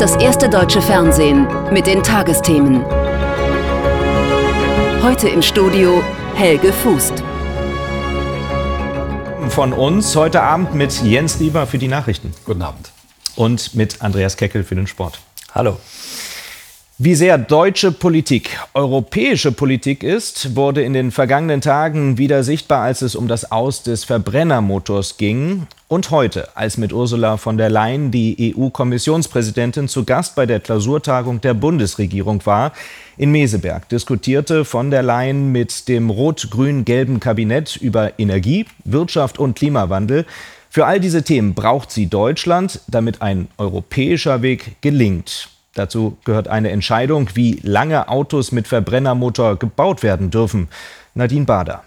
das erste deutsche Fernsehen mit den Tagesthemen. Heute im Studio Helge Fußt. Von uns heute Abend mit Jens Lieber für die Nachrichten. Guten Abend. Und mit Andreas Keckel für den Sport. Hallo. Wie sehr deutsche Politik europäische Politik ist, wurde in den vergangenen Tagen wieder sichtbar, als es um das Aus des Verbrennermotors ging. Und heute, als mit Ursula von der Leyen die EU-Kommissionspräsidentin zu Gast bei der Klausurtagung der Bundesregierung war, in Meseberg diskutierte von der Leyen mit dem rot-grün-gelben Kabinett über Energie, Wirtschaft und Klimawandel. Für all diese Themen braucht sie Deutschland, damit ein europäischer Weg gelingt. Dazu gehört eine Entscheidung, wie lange Autos mit Verbrennermotor gebaut werden dürfen. Nadine Bader.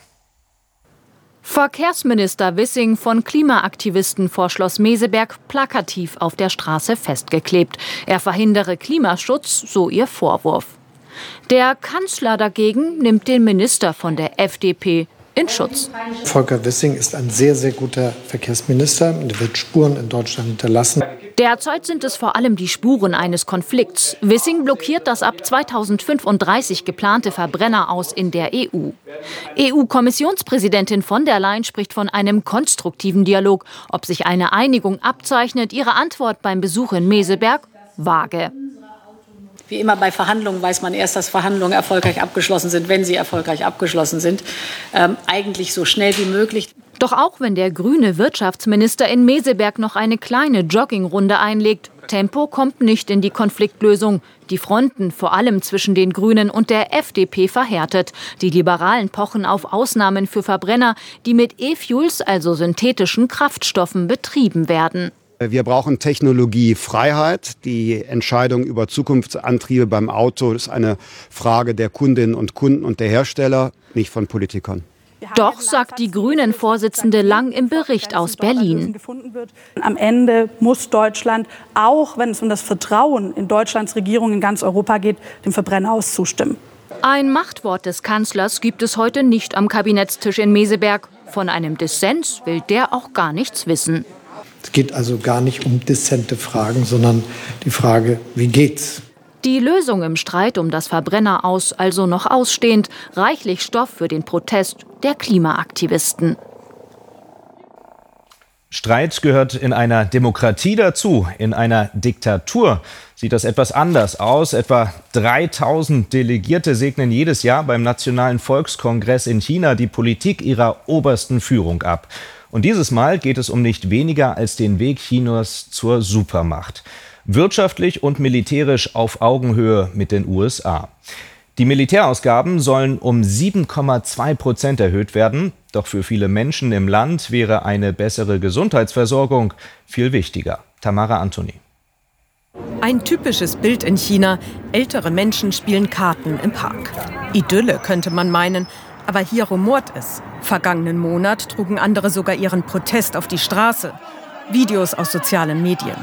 Verkehrsminister Wissing von Klimaaktivisten vor Schloss Meseberg plakativ auf der Straße festgeklebt. Er verhindere Klimaschutz, so ihr Vorwurf. Der Kanzler dagegen nimmt den Minister von der FDP in Schutz. Volker Wissing ist ein sehr, sehr guter Verkehrsminister und wird Spuren in Deutschland hinterlassen. Derzeit sind es vor allem die Spuren eines Konflikts. Wissing blockiert das ab 2035 geplante Verbrenner aus in der EU. EU-Kommissionspräsidentin von der Leyen spricht von einem konstruktiven Dialog. Ob sich eine Einigung abzeichnet, ihre Antwort beim Besuch in Meseberg vage. Wie immer bei Verhandlungen weiß man erst, dass Verhandlungen erfolgreich abgeschlossen sind, wenn sie erfolgreich abgeschlossen sind. Ähm, eigentlich so schnell wie möglich. Doch auch wenn der grüne Wirtschaftsminister in Meseberg noch eine kleine Joggingrunde einlegt, Tempo kommt nicht in die Konfliktlösung. Die Fronten, vor allem zwischen den Grünen und der FDP, verhärtet. Die Liberalen pochen auf Ausnahmen für Verbrenner, die mit E-Fuels, also synthetischen Kraftstoffen, betrieben werden. Wir brauchen Technologiefreiheit. Die Entscheidung über Zukunftsantriebe beim Auto ist eine Frage der Kundinnen und Kunden und der Hersteller, nicht von Politikern. Doch, sagt die Grünen-Vorsitzende Lang im Bericht aus Berlin. Am Ende muss Deutschland, auch wenn es um das Vertrauen in Deutschlands Regierung in ganz Europa geht, dem Verbrenner aus zustimmen. Ein Machtwort des Kanzlers gibt es heute nicht am Kabinettstisch in Meseberg. Von einem Dissens will der auch gar nichts wissen. Es geht also gar nicht um dissente Fragen, sondern die Frage, wie geht's? Die Lösung im Streit um das Verbrenner aus also noch ausstehend, reichlich Stoff für den Protest der Klimaaktivisten. Streit gehört in einer Demokratie dazu. In einer Diktatur sieht das etwas anders aus. Etwa 3000 Delegierte segnen jedes Jahr beim Nationalen Volkskongress in China die Politik ihrer obersten Führung ab. Und dieses Mal geht es um nicht weniger als den Weg Chinas zur Supermacht. Wirtschaftlich und militärisch auf Augenhöhe mit den USA. Die Militärausgaben sollen um 7,2 Prozent erhöht werden. Doch für viele Menschen im Land wäre eine bessere Gesundheitsversorgung viel wichtiger. Tamara Antoni. Ein typisches Bild in China. Ältere Menschen spielen Karten im Park. Idylle könnte man meinen. Aber hier rumort es. Vergangenen Monat trugen andere sogar ihren Protest auf die Straße. Videos aus sozialen Medien.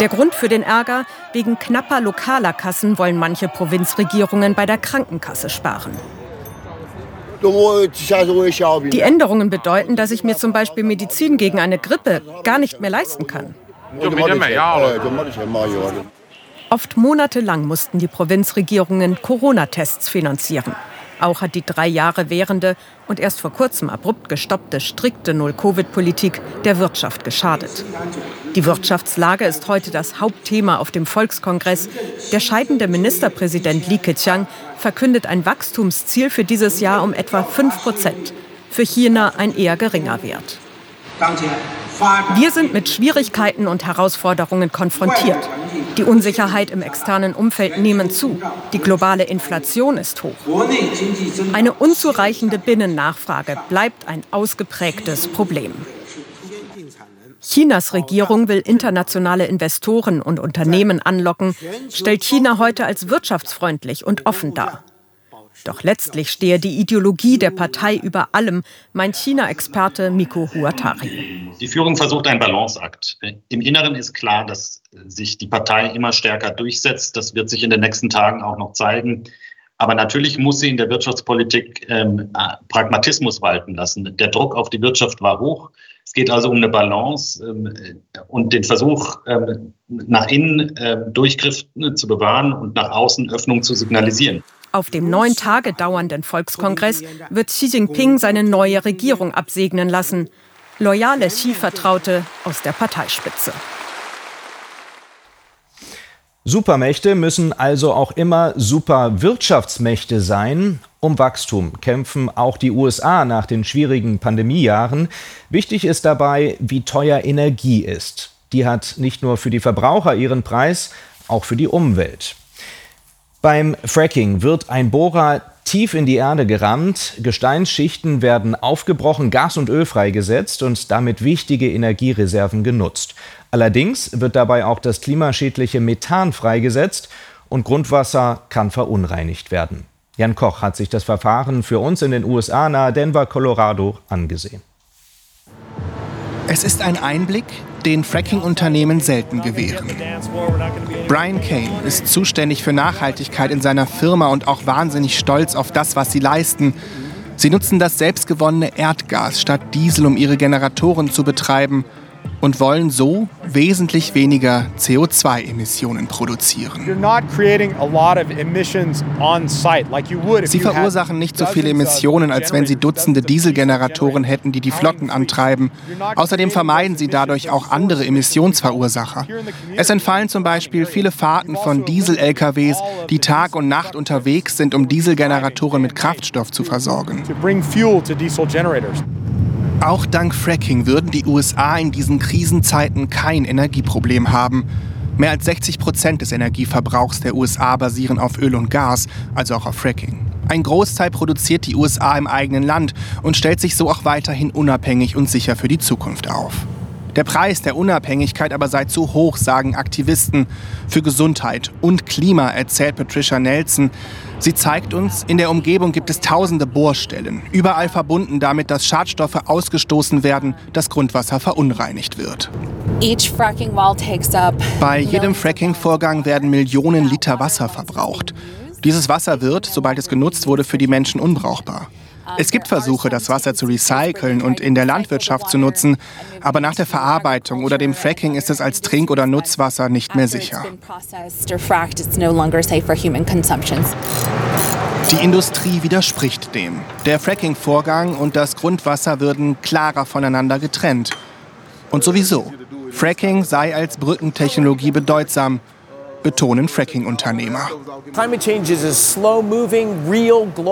Der Grund für den Ärger? Wegen knapper lokaler Kassen wollen manche Provinzregierungen bei der Krankenkasse sparen. Die Änderungen bedeuten, dass ich mir zum Beispiel Medizin gegen eine Grippe gar nicht mehr leisten kann. Oft monatelang mussten die Provinzregierungen Corona-Tests finanzieren. Auch hat die drei Jahre währende und erst vor kurzem abrupt gestoppte strikte Null-Covid-Politik der Wirtschaft geschadet. Die Wirtschaftslage ist heute das Hauptthema auf dem Volkskongress. Der scheidende Ministerpräsident Li Keqiang verkündet ein Wachstumsziel für dieses Jahr um etwa 5 Prozent. Für China ein eher geringer Wert. Wir sind mit Schwierigkeiten und Herausforderungen konfrontiert. Die Unsicherheit im externen Umfeld nehmen zu. Die globale Inflation ist hoch. Eine unzureichende Binnennachfrage bleibt ein ausgeprägtes Problem. Chinas Regierung will internationale Investoren und Unternehmen anlocken, stellt China heute als wirtschaftsfreundlich und offen dar. Doch letztlich stehe die Ideologie der Partei über allem, meint China-Experte Miko Huatari. Die Führung versucht einen Balanceakt. Im Inneren ist klar, dass sich die Partei immer stärker durchsetzt. Das wird sich in den nächsten Tagen auch noch zeigen. Aber natürlich muss sie in der Wirtschaftspolitik ähm, Pragmatismus walten lassen. Der Druck auf die Wirtschaft war hoch. Es geht also um eine Balance ähm, und den Versuch, ähm, nach innen äh, Durchgriff ne, zu bewahren und nach außen Öffnung zu signalisieren. Auf dem neun Tage dauernden Volkskongress wird Xi Jinping seine neue Regierung absegnen lassen. Loyale Xi-Vertraute aus der Parteispitze. Supermächte müssen also auch immer Superwirtschaftsmächte sein. Um Wachstum kämpfen auch die USA nach den schwierigen Pandemiejahren. Wichtig ist dabei, wie teuer Energie ist. Die hat nicht nur für die Verbraucher ihren Preis, auch für die Umwelt. Beim Fracking wird ein Bohrer tief in die Erde gerammt, Gesteinsschichten werden aufgebrochen, Gas und Öl freigesetzt und damit wichtige Energiereserven genutzt. Allerdings wird dabei auch das klimaschädliche Methan freigesetzt und Grundwasser kann verunreinigt werden. Jan Koch hat sich das Verfahren für uns in den USA nahe Denver, Colorado angesehen. Es ist ein Einblick, den Fracking-Unternehmen selten gewähren. Brian Kane ist zuständig für Nachhaltigkeit in seiner Firma und auch wahnsinnig stolz auf das, was sie leisten. Sie nutzen das selbstgewonnene Erdgas statt Diesel, um ihre Generatoren zu betreiben und wollen so wesentlich weniger CO2-Emissionen produzieren. Sie verursachen nicht so viele Emissionen, als wenn sie Dutzende Dieselgeneratoren hätten, die die Flotten antreiben. Außerdem vermeiden sie dadurch auch andere Emissionsverursacher. Es entfallen zum Beispiel viele Fahrten von Diesel-LKWs, die Tag und Nacht unterwegs sind, um Dieselgeneratoren mit Kraftstoff zu versorgen. Auch dank Fracking würden die USA in diesen Krisenzeiten kein Energieproblem haben. Mehr als 60 Prozent des Energieverbrauchs der USA basieren auf Öl und Gas, also auch auf Fracking. Ein Großteil produziert die USA im eigenen Land und stellt sich so auch weiterhin unabhängig und sicher für die Zukunft auf. Der Preis der Unabhängigkeit aber sei zu hoch, sagen Aktivisten. Für Gesundheit und Klima erzählt Patricia Nelson. Sie zeigt uns, in der Umgebung gibt es tausende Bohrstellen, überall verbunden damit, dass Schadstoffe ausgestoßen werden, das Grundwasser verunreinigt wird. Bei jedem Fracking-Vorgang werden Millionen Liter Wasser verbraucht. Dieses Wasser wird, sobald es genutzt wurde, für die Menschen unbrauchbar. Es gibt Versuche, das Wasser zu recyceln und in der Landwirtschaft zu nutzen, aber nach der Verarbeitung oder dem Fracking ist es als Trink- oder Nutzwasser nicht mehr sicher. Die Industrie widerspricht dem. Der Fracking-Vorgang und das Grundwasser würden klarer voneinander getrennt. Und sowieso, Fracking sei als Brückentechnologie bedeutsam betonen Fracking-Unternehmer.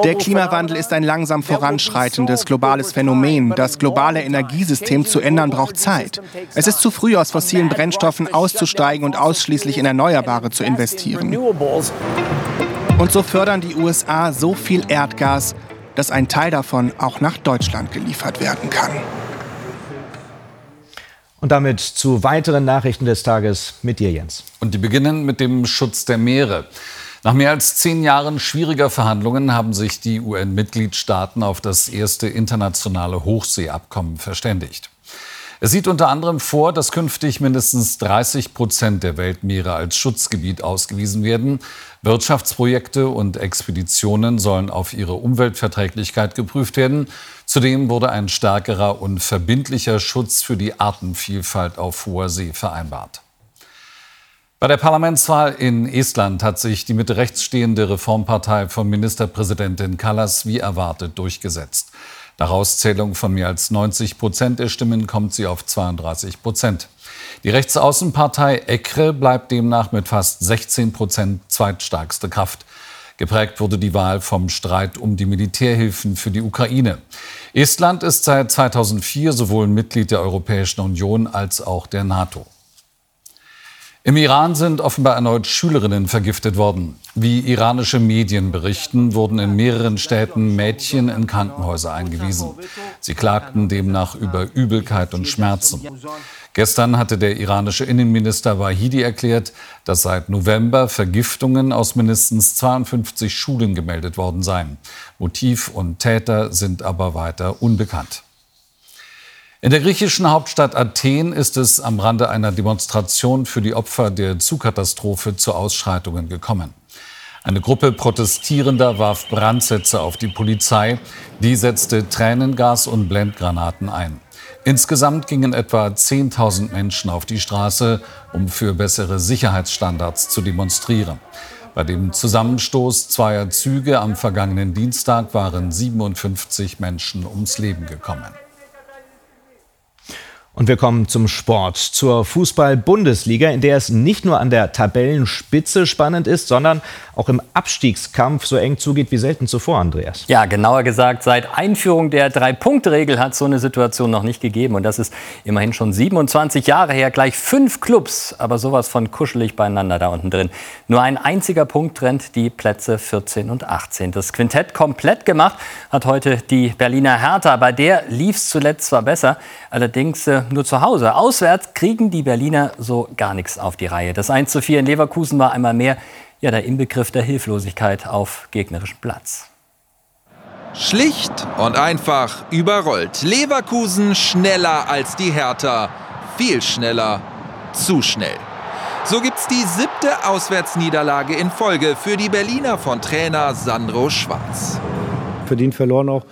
Der Klimawandel ist ein langsam voranschreitendes globales Phänomen. Das globale Energiesystem zu ändern braucht Zeit. Es ist zu früh, aus fossilen Brennstoffen auszusteigen und ausschließlich in Erneuerbare zu investieren. Und so fördern die USA so viel Erdgas, dass ein Teil davon auch nach Deutschland geliefert werden kann. Und damit zu weiteren Nachrichten des Tages mit dir, Jens. Und die beginnen mit dem Schutz der Meere. Nach mehr als zehn Jahren schwieriger Verhandlungen haben sich die UN-Mitgliedstaaten auf das erste internationale Hochseeabkommen verständigt. Es sieht unter anderem vor, dass künftig mindestens 30 Prozent der Weltmeere als Schutzgebiet ausgewiesen werden. Wirtschaftsprojekte und Expeditionen sollen auf ihre Umweltverträglichkeit geprüft werden. Zudem wurde ein stärkerer und verbindlicher Schutz für die Artenvielfalt auf hoher See vereinbart. Bei der Parlamentswahl in Estland hat sich die Mitte rechts stehende Reformpartei von Ministerpräsidentin Kallas wie erwartet durchgesetzt. Nach Auszählung von mehr als 90 Prozent der Stimmen kommt sie auf 32 Prozent. Die Rechtsaußenpartei ECRE bleibt demnach mit fast 16 Prozent zweitstärkste Kraft. Geprägt wurde die Wahl vom Streit um die Militärhilfen für die Ukraine. Estland ist seit 2004 sowohl Mitglied der Europäischen Union als auch der NATO. Im Iran sind offenbar erneut Schülerinnen vergiftet worden. Wie iranische Medien berichten, wurden in mehreren Städten Mädchen in Krankenhäuser eingewiesen. Sie klagten demnach über Übelkeit und Schmerzen. Gestern hatte der iranische Innenminister Wahidi erklärt, dass seit November Vergiftungen aus mindestens 52 Schulen gemeldet worden seien. Motiv und Täter sind aber weiter unbekannt. In der griechischen Hauptstadt Athen ist es am Rande einer Demonstration für die Opfer der Zugkatastrophe zu Ausschreitungen gekommen. Eine Gruppe Protestierender warf Brandsätze auf die Polizei. Die setzte Tränengas und Blendgranaten ein. Insgesamt gingen etwa 10.000 Menschen auf die Straße, um für bessere Sicherheitsstandards zu demonstrieren. Bei dem Zusammenstoß zweier Züge am vergangenen Dienstag waren 57 Menschen ums Leben gekommen. Und wir kommen zum Sport, zur Fußball-Bundesliga, in der es nicht nur an der Tabellenspitze spannend ist, sondern auch im Abstiegskampf so eng zugeht wie selten zuvor, Andreas. Ja, genauer gesagt, seit Einführung der Drei-Punkte-Regel hat es so eine Situation noch nicht gegeben. Und das ist immerhin schon 27 Jahre her. Gleich fünf Clubs, aber sowas von kuschelig beieinander da unten drin. Nur ein einziger Punkt trennt die Plätze 14 und 18. Das Quintett komplett gemacht hat heute die Berliner Hertha. Bei der lief es zuletzt zwar besser, allerdings äh, nur zu Hause. Auswärts kriegen die Berliner so gar nichts auf die Reihe. Das 1 zu 4 in Leverkusen war einmal mehr ja, der Inbegriff der Hilflosigkeit auf gegnerischem Platz. Schlicht und einfach überrollt. Leverkusen schneller als die Hertha. Viel schneller, zu schnell. So gibt's die siebte Auswärtsniederlage in Folge für die Berliner von Trainer Sandro Schwarz. Verdient verloren auch,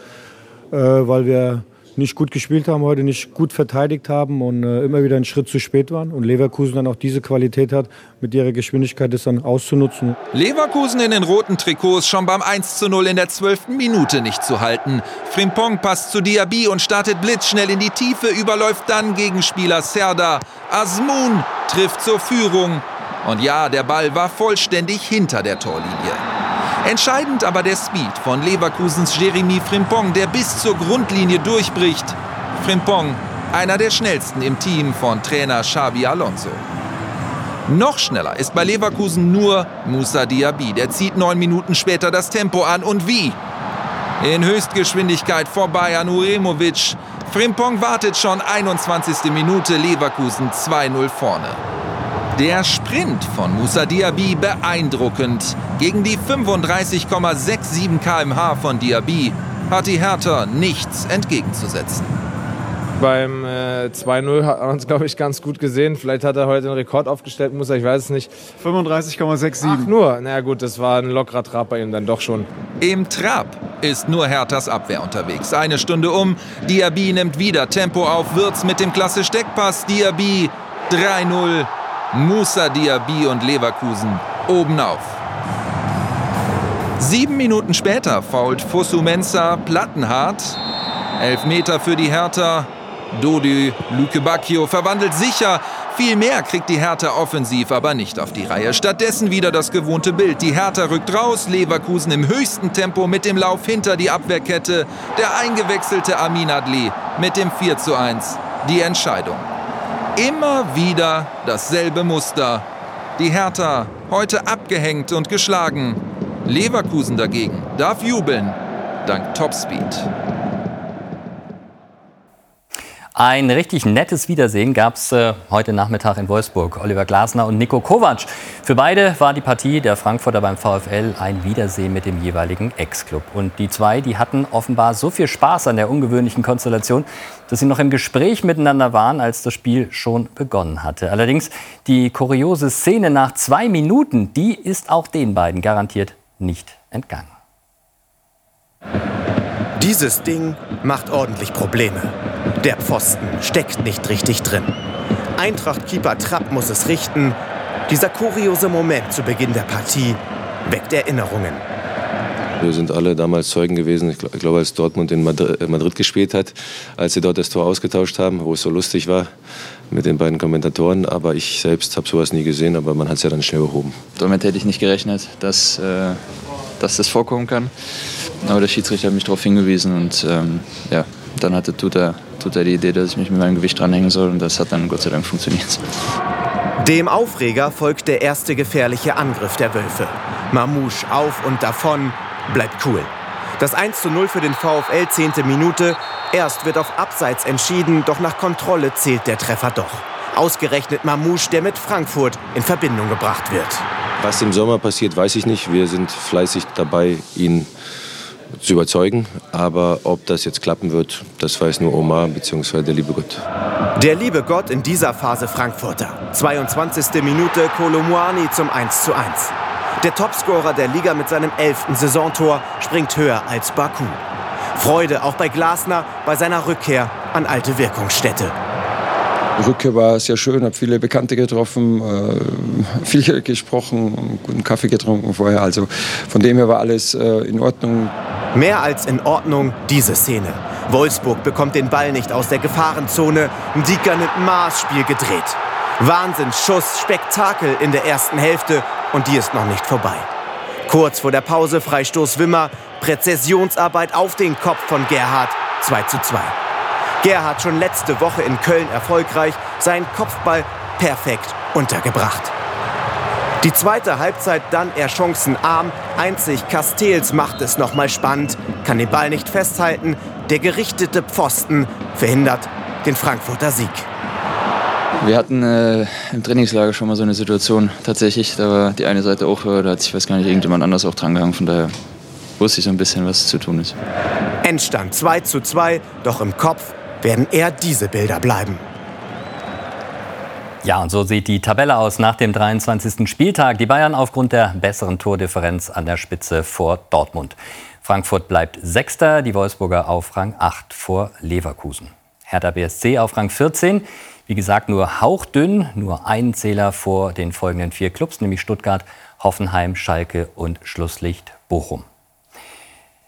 äh, weil wir nicht gut gespielt haben heute, nicht gut verteidigt haben und äh, immer wieder einen Schritt zu spät waren. Und Leverkusen dann auch diese Qualität hat, mit ihrer Geschwindigkeit das dann auszunutzen. Leverkusen in den roten Trikots schon beim 1 zu 0 in der 12. Minute nicht zu halten. Frimpong passt zu Diaby und startet blitzschnell in die Tiefe, überläuft dann Gegenspieler Serda. Asmun trifft zur Führung. Und ja, der Ball war vollständig hinter der Torlinie. Entscheidend aber der Speed von Leverkusens Jeremy Frimpong, der bis zur Grundlinie durchbricht. Frimpong, einer der schnellsten im Team von Trainer Xavi Alonso. Noch schneller ist bei Leverkusen nur Musa Diaby. Der zieht neun Minuten später das Tempo an. Und wie? In Höchstgeschwindigkeit vorbei an Uremovic. Frimpong wartet schon 21. Minute, Leverkusen 2-0 vorne. Der Sprint von Musa Diaby beeindruckend. Gegen die 35,67 km/h von Diaby hat die Hertha nichts entgegenzusetzen. Beim äh, 2-0 hat man es, glaube ich, ganz gut gesehen. Vielleicht hat er heute einen Rekord aufgestellt, muss er, ich weiß es nicht. 35,67. Ach, nur. Na gut, das war ein lockerer Trab bei ihm dann doch schon. Im Trab ist nur Herthas Abwehr unterwegs. Eine Stunde um. Diaby nimmt wieder Tempo auf. Wirtz mit dem klasse Steckpass. Diaby 3-0. Musa Diaby und Leverkusen oben auf. Sieben Minuten später fault Fosu Mensah Plattenhardt. Elf Meter für die Hertha. Dodi Bacchio verwandelt sicher. Viel mehr kriegt die Hertha offensiv aber nicht auf die Reihe. Stattdessen wieder das gewohnte Bild. Die Hertha rückt raus, Leverkusen im höchsten Tempo mit dem Lauf hinter die Abwehrkette. Der eingewechselte Amin Adli mit dem 4 zu 1. Die Entscheidung. Immer wieder dasselbe Muster. Die Hertha heute abgehängt und geschlagen. Leverkusen dagegen darf jubeln, dank Topspeed. Ein richtig nettes Wiedersehen gab es äh, heute Nachmittag in Wolfsburg. Oliver Glasner und Nico Kovac. Für beide war die Partie der Frankfurter beim VfL ein Wiedersehen mit dem jeweiligen Ex-Club. Und die zwei, die hatten offenbar so viel Spaß an der ungewöhnlichen Konstellation, dass sie noch im Gespräch miteinander waren, als das Spiel schon begonnen hatte. Allerdings die kuriose Szene nach zwei Minuten, die ist auch den beiden garantiert nicht entgangen. Dieses Ding macht ordentlich Probleme. Der Pfosten steckt nicht richtig drin. Eintracht-Keeper Trapp muss es richten. Dieser kuriose Moment zu Beginn der Partie weckt Erinnerungen. Wir sind alle damals Zeugen gewesen, ich glaube, als Dortmund in äh, Madrid gespielt hat, als sie dort das Tor ausgetauscht haben, wo es so lustig war mit den beiden Kommentatoren. Aber ich selbst habe sowas nie gesehen, aber man hat es ja dann schnell behoben. Damit hätte ich nicht gerechnet, dass, äh, dass das vorkommen kann. Aber der Schiedsrichter hat mich darauf hingewiesen und ähm, ja, dann hatte Tuta, Tuta die Idee, dass ich mich mit meinem Gewicht dranhängen soll und das hat dann Gott sei Dank funktioniert. Dem Aufreger folgt der erste gefährliche Angriff der Wölfe. Mamouche auf und davon, bleibt cool. Das 1 zu 0 für den VfL, 10. Minute. Erst wird auf Abseits entschieden, doch nach Kontrolle zählt der Treffer doch. Ausgerechnet Mamouche, der mit Frankfurt in Verbindung gebracht wird. Was im Sommer passiert, weiß ich nicht. Wir sind fleißig dabei, ihn zu überzeugen. Aber ob das jetzt klappen wird, das weiß nur Omar bzw. der liebe Gott. Der liebe Gott in dieser Phase Frankfurter. 22. Minute Kolomuani zum 1 zu 1. Der Topscorer der Liga mit seinem elften Saisontor springt höher als Baku. Freude auch bei Glasner bei seiner Rückkehr an alte Wirkungsstätte. Rückkehr war sehr schön, habe viele Bekannte getroffen, äh, viel gesprochen, guten Kaffee getrunken vorher. Also von dem her war alles äh, in Ordnung. Mehr als in Ordnung diese Szene. Wolfsburg bekommt den Ball nicht aus der Gefahrenzone. Dieker nimmt Maßspiel gedreht. Wahnsinnsschuss, Spektakel in der ersten Hälfte und die ist noch nicht vorbei. Kurz vor der Pause Freistoß Wimmer, Präzisionsarbeit auf den Kopf von Gerhard 2 zu 2. Gerhard schon letzte Woche in Köln erfolgreich, seinen Kopfball perfekt untergebracht. Die zweite Halbzeit dann eher chancenarm. Einzig Castells macht es nochmal spannend, kann den Ball nicht festhalten. Der gerichtete Pfosten verhindert den Frankfurter Sieg. Wir hatten äh, im Trainingslager schon mal so eine Situation tatsächlich. Da war die eine Seite auch, da hat sich, weiß gar nicht, irgendjemand anders auch dran gehangen. Von daher wusste ich so ein bisschen, was zu tun ist. Endstand 2 zu 2, doch im Kopf werden eher diese Bilder bleiben. Ja, und so sieht die Tabelle aus nach dem 23. Spieltag. Die Bayern aufgrund der besseren Tordifferenz an der Spitze vor Dortmund. Frankfurt bleibt Sechster, die Wolfsburger auf Rang 8 vor Leverkusen. Hertha BSC auf Rang 14. Wie gesagt, nur hauchdünn, nur ein Zähler vor den folgenden vier Clubs, nämlich Stuttgart, Hoffenheim, Schalke und Schlusslicht Bochum.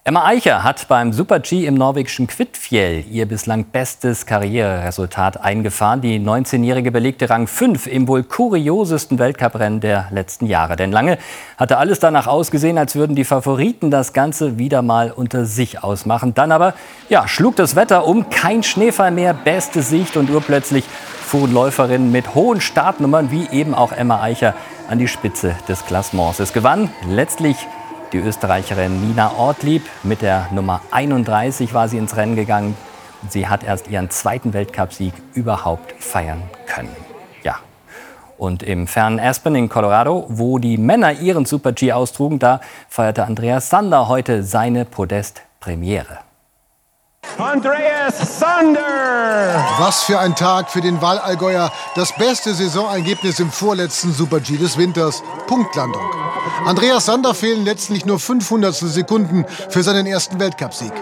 Emma Eicher hat beim Super-G im norwegischen Kvitfjell ihr bislang bestes Karriereresultat eingefahren. Die 19-Jährige belegte Rang 5 im wohl kuriosesten Weltcuprennen der letzten Jahre. Denn lange hatte alles danach ausgesehen, als würden die Favoriten das Ganze wieder mal unter sich ausmachen. Dann aber ja, schlug das Wetter um, kein Schneefall mehr, beste Sicht und urplötzlich fuhren Läuferinnen mit hohen Startnummern wie eben auch Emma Eicher an die Spitze des Klassements. Es gewann letztlich die Österreicherin Nina Ortlieb mit der Nummer 31 war sie ins Rennen gegangen. Sie hat erst ihren zweiten Weltcupsieg überhaupt feiern können. Ja. Und im fernen Aspen in Colorado, wo die Männer ihren Super-G austrugen, da feierte Andreas Sander heute seine Podestpremiere. Andreas Sander! Was für ein Tag für den Wallallgäuer. Das beste Saisonergebnis im vorletzten Super-G des Winters. Punktlandung. Andreas Sander fehlen letztlich nur 500 Sekunden für seinen ersten Weltcupsieg.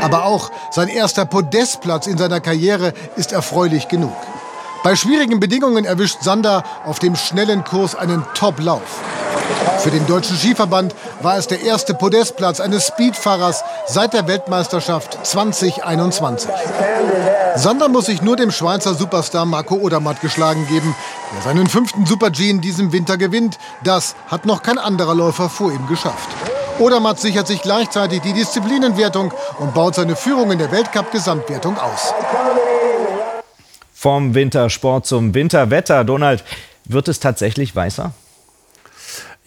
Aber auch sein erster Podestplatz in seiner Karriere ist erfreulich genug. Bei schwierigen Bedingungen erwischt Sander auf dem schnellen Kurs einen Top-Lauf. Für den Deutschen Skiverband war es der erste Podestplatz eines Speedfahrers seit der Weltmeisterschaft 2021. Sander muss sich nur dem Schweizer Superstar Marco Odermatt geschlagen geben, der seinen fünften Super-G in diesem Winter gewinnt. Das hat noch kein anderer Läufer vor ihm geschafft. Odermatt sichert sich gleichzeitig die Disziplinenwertung und baut seine Führung in der Weltcup-Gesamtwertung aus. Vom Wintersport zum Winterwetter. Donald, wird es tatsächlich weißer?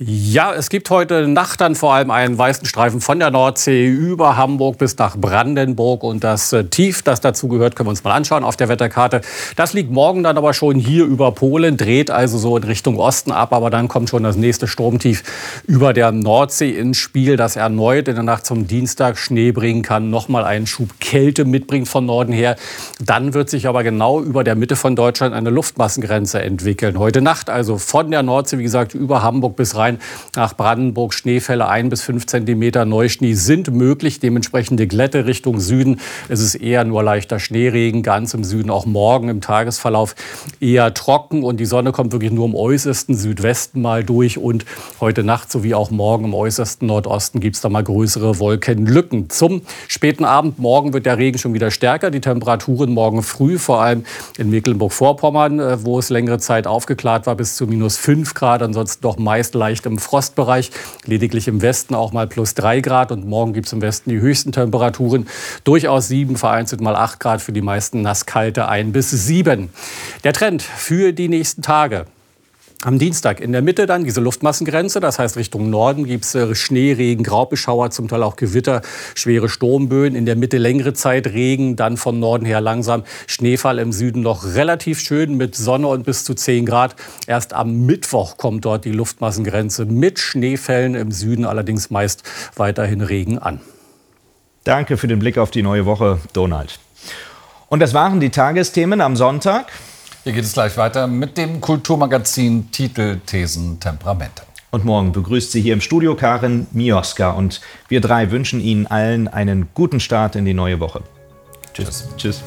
Ja, es gibt heute Nacht dann vor allem einen weißen Streifen von der Nordsee über Hamburg bis nach Brandenburg. Und das äh, Tief, das dazu gehört, können wir uns mal anschauen auf der Wetterkarte. Das liegt morgen dann aber schon hier über Polen, dreht also so in Richtung Osten ab. Aber dann kommt schon das nächste Sturmtief über der Nordsee ins Spiel, das erneut in der Nacht zum Dienstag Schnee bringen kann, nochmal einen Schub Kälte mitbringt von Norden her. Dann wird sich aber genau über der Mitte von Deutschland eine Luftmassengrenze entwickeln. Heute Nacht also von der Nordsee, wie gesagt, über Hamburg bis rein rein nach Brandenburg. Schneefälle ein bis fünf Zentimeter Neuschnee sind möglich. Dementsprechende Glätte Richtung Süden. Es ist eher nur leichter Schneeregen. Ganz im Süden auch morgen im Tagesverlauf eher trocken. Und die Sonne kommt wirklich nur im äußersten Südwesten mal durch. Und heute Nacht sowie auch morgen im äußersten Nordosten gibt es da mal größere Wolkenlücken. Zum späten Abend morgen wird der Regen schon wieder stärker. Die Temperaturen morgen früh, vor allem in Mecklenburg-Vorpommern, wo es längere Zeit aufgeklärt war, bis zu minus 5 Grad. Ansonsten doch meist leicht leicht im Frostbereich, lediglich im Westen auch mal plus 3 Grad. Und morgen gibt es im Westen die höchsten Temperaturen, durchaus 7, vereinzelt mal 8 Grad, für die meisten nasskalte 1 bis 7. Der Trend für die nächsten Tage. Am Dienstag in der Mitte dann diese Luftmassengrenze, das heißt Richtung Norden gibt es äh, Schnee, Regen, Graubeschauer, zum Teil auch Gewitter, schwere Sturmböen. In der Mitte längere Zeit Regen, dann von Norden her langsam Schneefall im Süden noch relativ schön mit Sonne und bis zu 10 Grad. Erst am Mittwoch kommt dort die Luftmassengrenze mit Schneefällen im Süden, allerdings meist weiterhin Regen an. Danke für den Blick auf die neue Woche, Donald. Und das waren die Tagesthemen am Sonntag. Hier geht es gleich weiter mit dem Kulturmagazin Titel, Thesen, Temperamente. Und morgen begrüßt sie hier im Studio Karin Mioska. Und wir drei wünschen Ihnen allen einen guten Start in die neue Woche. Tschüss. Tschüss.